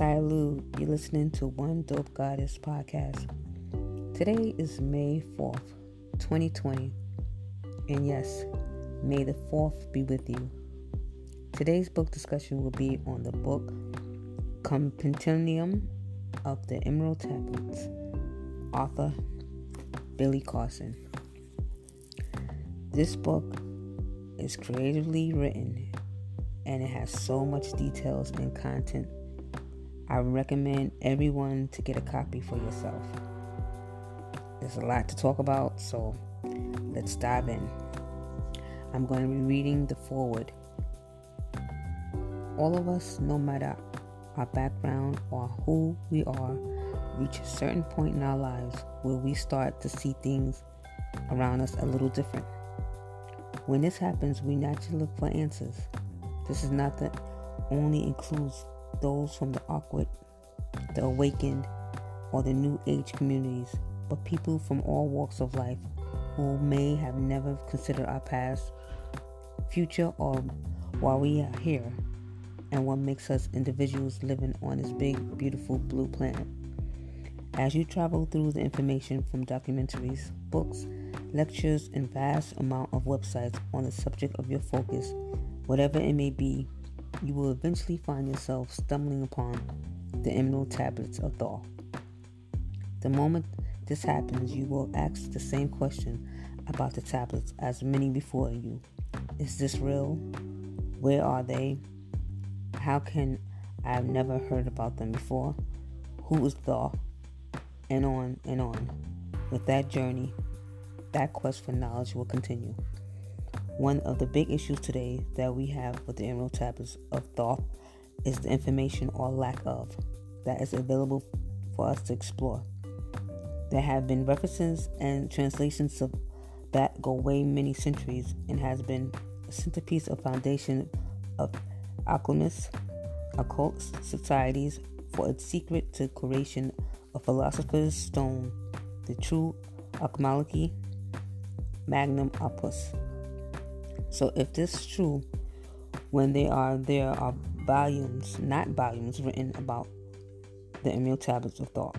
Salud, you're listening to One Dope Goddess podcast. Today is May 4th, 2020, and yes, may the 4th be with you. Today's book discussion will be on the book Compendium of the Emerald Tablets, author Billy Carson. This book is creatively written and it has so much details and content. I recommend everyone to get a copy for yourself. There's a lot to talk about, so let's dive in. I'm going to be reading the foreword. All of us, no matter our background or who we are, reach a certain point in our lives where we start to see things around us a little different. When this happens, we naturally look for answers. This is not that only includes those from the awkward, the awakened, or the new age communities, but people from all walks of life who may have never considered our past, future, or why we are here, and what makes us individuals living on this big, beautiful blue planet. As you travel through the information from documentaries, books, lectures, and vast amount of websites on the subject of your focus, whatever it may be, you will eventually find yourself stumbling upon the emerald tablets of Thoth. The moment this happens, you will ask the same question about the tablets as many before you. Is this real? Where are they? How can I have never heard about them before? Who is Thoth? And on and on. With that journey, that quest for knowledge will continue. One of the big issues today that we have with the Emerald Tablets of Thoth is the information or lack of that is available for us to explore. There have been references and translations of that go way many centuries and has been a centerpiece of foundation of alchemists, occult societies for its secret to creation of philosopher's stone, the true alchemy magnum opus. So if this is true, when there are there are volumes, not volumes, written about the Emerald Tablets of Thoth.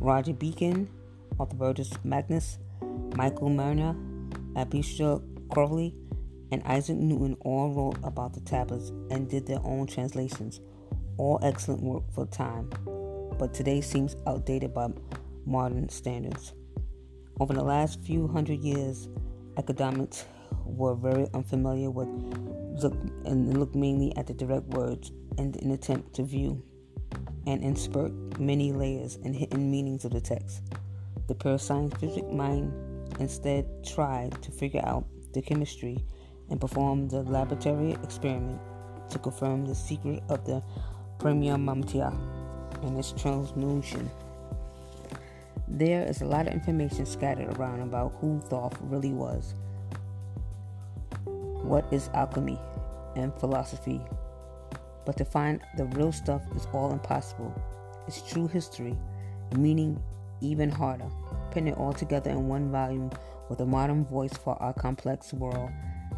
Roger Bacon, Arthur Magnus, Michael Marner, Aleister Crowley, and Isaac Newton all wrote about the tablets and did their own translations. All excellent work for the time, but today seems outdated by modern standards. Over the last few hundred years, academics were very unfamiliar with look and look mainly at the direct words in an attempt to view and insert many layers and hidden meanings of the text. The pure mind instead tried to figure out the chemistry and perform the laboratory experiment to confirm the secret of the Primum Monitor and its transmutation. There is a lot of information scattered around about who Thoth really was, what is alchemy and philosophy, but to find the real stuff is all impossible. It's true history, meaning even harder. Putting it all together in one volume with a modern voice for our complex world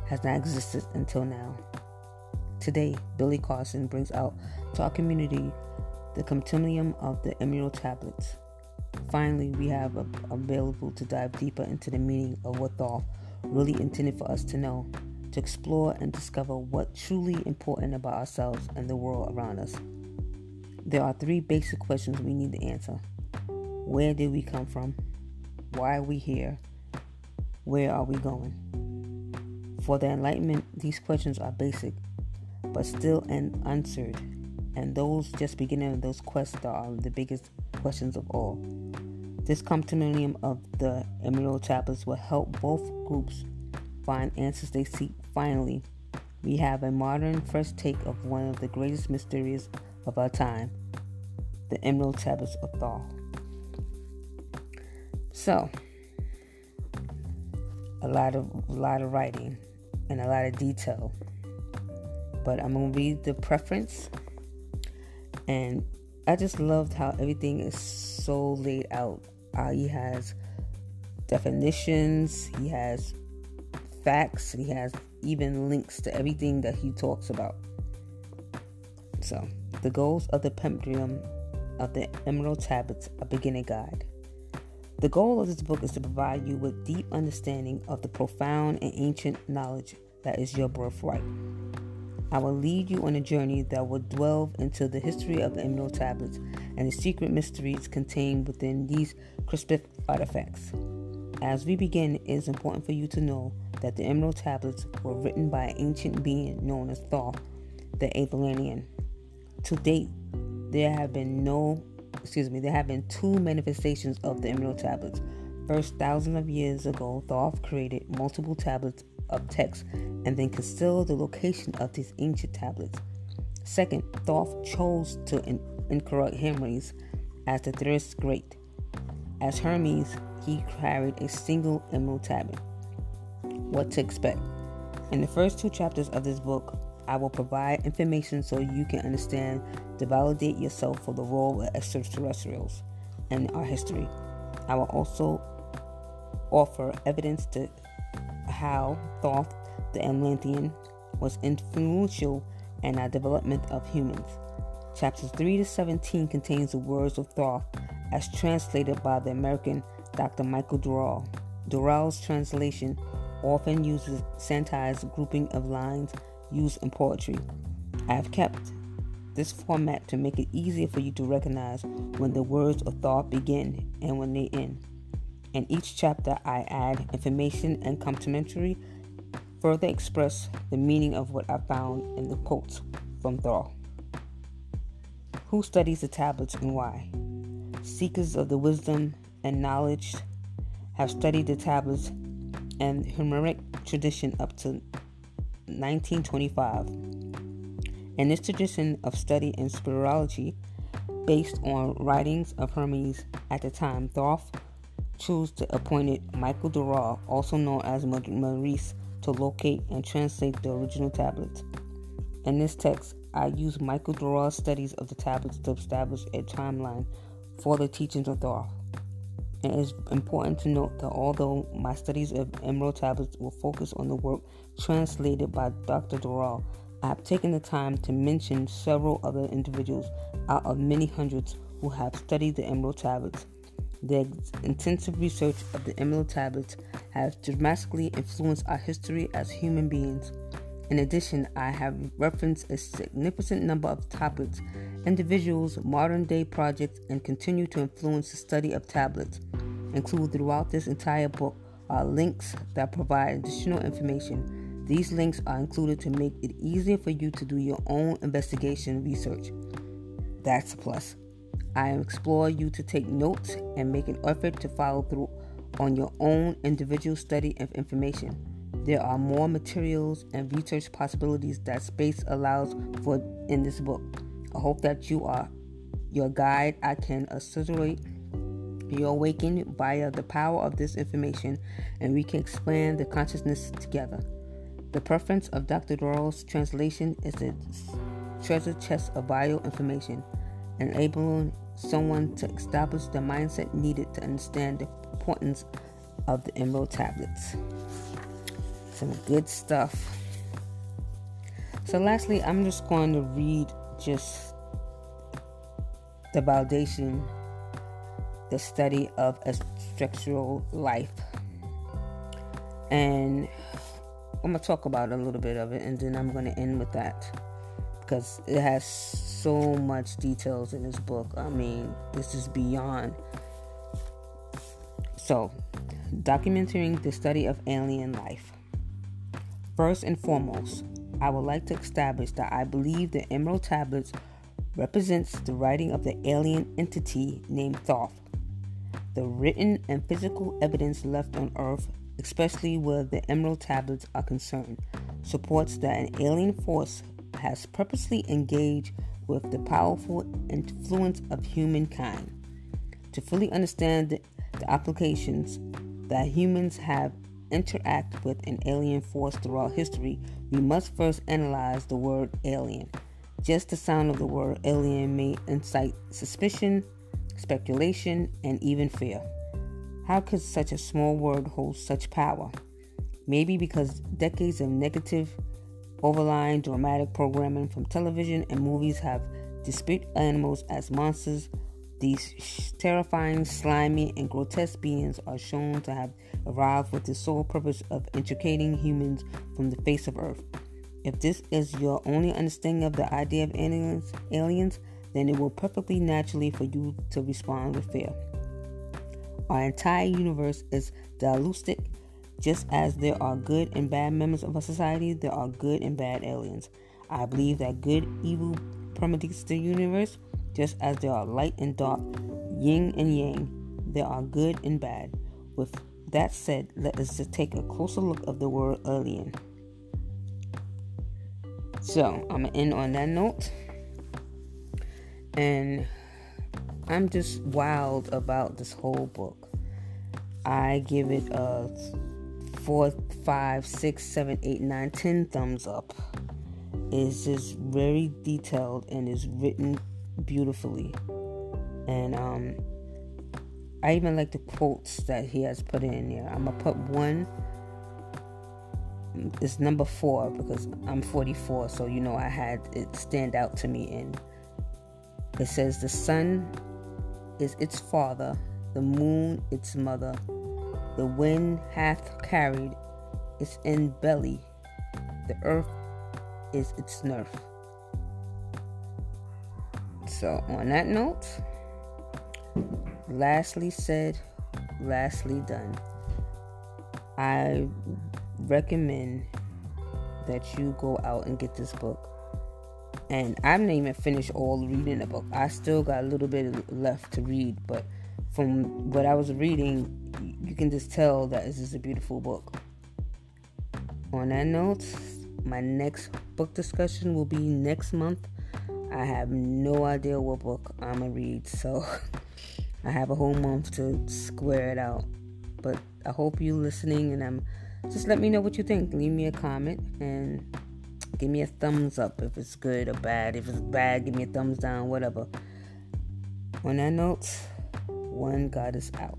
has not existed until now. Today, Billy Carson brings out to our community the compendium of the Emerald Tablets. Finally, we have available to dive deeper into the meaning of what Thoth really intended for us to know, to explore and discover what truly important about ourselves and the world around us. There are three basic questions we need to answer. Where did we come from? Why are we here? Where are we going? For the enlightenment, these questions are basic, but still unanswered, and those just beginning those quests are the biggest questions of all. This compendium of the Emerald Tablets will help both groups find answers they seek. Finally, we have a modern fresh take of one of the greatest mysteries of our time the Emerald Tablets of Thoth. So, a lot of a lot of writing and a lot of detail. But I'm gonna read the preference and I just loved how everything is so laid out. Uh, he has definitions, he has facts, he has even links to everything that he talks about. So, the goals of the Compendium of the Emerald Tablets, a beginner guide. The goal of this book is to provide you with deep understanding of the profound and ancient knowledge that is your birthright. I will lead you on a journey that will delve into the history of the Emerald Tablets and the secret mysteries contained within these cryptic artifacts. As we begin, it is important for you to know that the Emerald Tablets were written by an ancient being known as Thoth, the Atlantean. To date, there have been no, excuse me, there have been two manifestations of the Emerald Tablets. First, thousands of years ago, Thoth created multiple tablets of text and then concealed the location of these ancient tablets. Second, Thoth chose to in- incorrect Hermes as the third great. As Hermes, he carried a single emerald tablet. What to expect? In the first two chapters of this book, I will provide information so you can understand to validate yourself for the role of extraterrestrials in our history. I will also offer evidence to how Thoth the Atlantean was influential in our development of humans. Chapters 3 to 17 contains the words of Thoth as translated by the American Dr. Michael Doreal. Doreal's translation often uses sanitized grouping of lines used in poetry. I have kept this format to make it easier for you to recognize when the words of Thoth begin and when they end. In each chapter, I add information and commentary, further express the meaning of what I found in the quotes from Thoth. Who studies the tablets and why? Seekers of the wisdom and knowledge have studied the tablets and Hermetic tradition up to 1925. In this tradition of study and spirituality, based on writings of Hermes at the time, Thoth chose to appointed Michael Doreal, also known as Maurice, to locate and translate the original tablets. In this text, I use Michael Doreal's studies of the tablets to establish a timeline for the teachings of Thoth. It is important to note that although my studies of Emerald Tablets will focus on the work translated by Dr. Doreal, I have taken the time to mention several other individuals out of many hundreds who have studied the Emerald Tablets. The intensive research of the Emerald Tablets has dramatically influenced our history as human beings. In addition, I have referenced a significant number of topics, individuals, modern day projects, and continue to influence the study of tablets. Included throughout this entire book are links that provide additional information. These links are included to make it easier for you to do your own investigation research. That's a plus. I implore you to take notes and make an effort to follow through on your own individual study of information. There are more materials and research possibilities that space allows for in this book. I hope that you are your guide. I can accelerate your awakening via the power of this information, and we can expand the consciousness together. The preference of Dr. Doreal's translation is a treasure chest of bio information enabling someone to establish the mindset needed to understand the importance of the emerald tablets. Some good stuff. So, lastly, I'm just going to read just the validation, the study of a structural life. And I'm going to talk about a little bit of it, and then I'm going to end with that because it has so much details in this book. I mean, this is beyond. So, documenting the study of alien life. First and foremost, I would like to establish that I believe the Emerald Tablets represents the writing of the alien entity named Thoth. The written and physical evidence left on Earth, especially where the Emerald Tablets are concerned, supports that an alien force has purposely engaged with the powerful influence of humankind. To fully understand the, applications that humans have interact with an alien force throughout history, we must first analyze the word alien. Just the sound of the word alien may incite suspicion, speculation, and even fear. How could such a small word hold such power? Maybe because decades of negative overlying dramatic programming from television and movies have depicted animals as monsters. These terrifying, slimy, and grotesque beings are shown to have arrived with the sole purpose of extricating humans from the face of Earth. If this is your only understanding of the idea of aliens, aliens, then it will perfectly naturally for you to respond with fear. Our entire universe is dualistic. Just as there are good and bad members of a society, there are good and bad aliens. I believe that good, evil permeates the universe, just as there are light and dark, yin and yang. There are good and bad. With that said, let us take a closer look of the word alien. So I'm gonna end on that note. And I'm just wild about this whole book. I give it a four, five, six, seven, eight, nine, ten thumbs up. It's just very detailed and is written beautifully. And um I even like the quotes that he has put in there. I'm gonna put one it's number four because I'm 44, so you know I had it stand out to me. And it says, The sun is its father, the moon its mother, the wind hath carried its in belly, the earth is its nerve. So, on that note, lastly said, lastly done. I recommend that you go out and get this book. And I'm not even finished all reading the book. I still got a little bit left to read, but from what I was reading, you can just tell that this is a beautiful book. On that note, my next book discussion will be next month. I have no idea what book I'm gonna read, so I have a whole month to square it out. But I hope you're listening, and I'm just let me know what you think. Leave me a comment and give me a thumbs up if it's good or bad. If it's bad, give me a thumbs down, whatever. On that note, one God is out.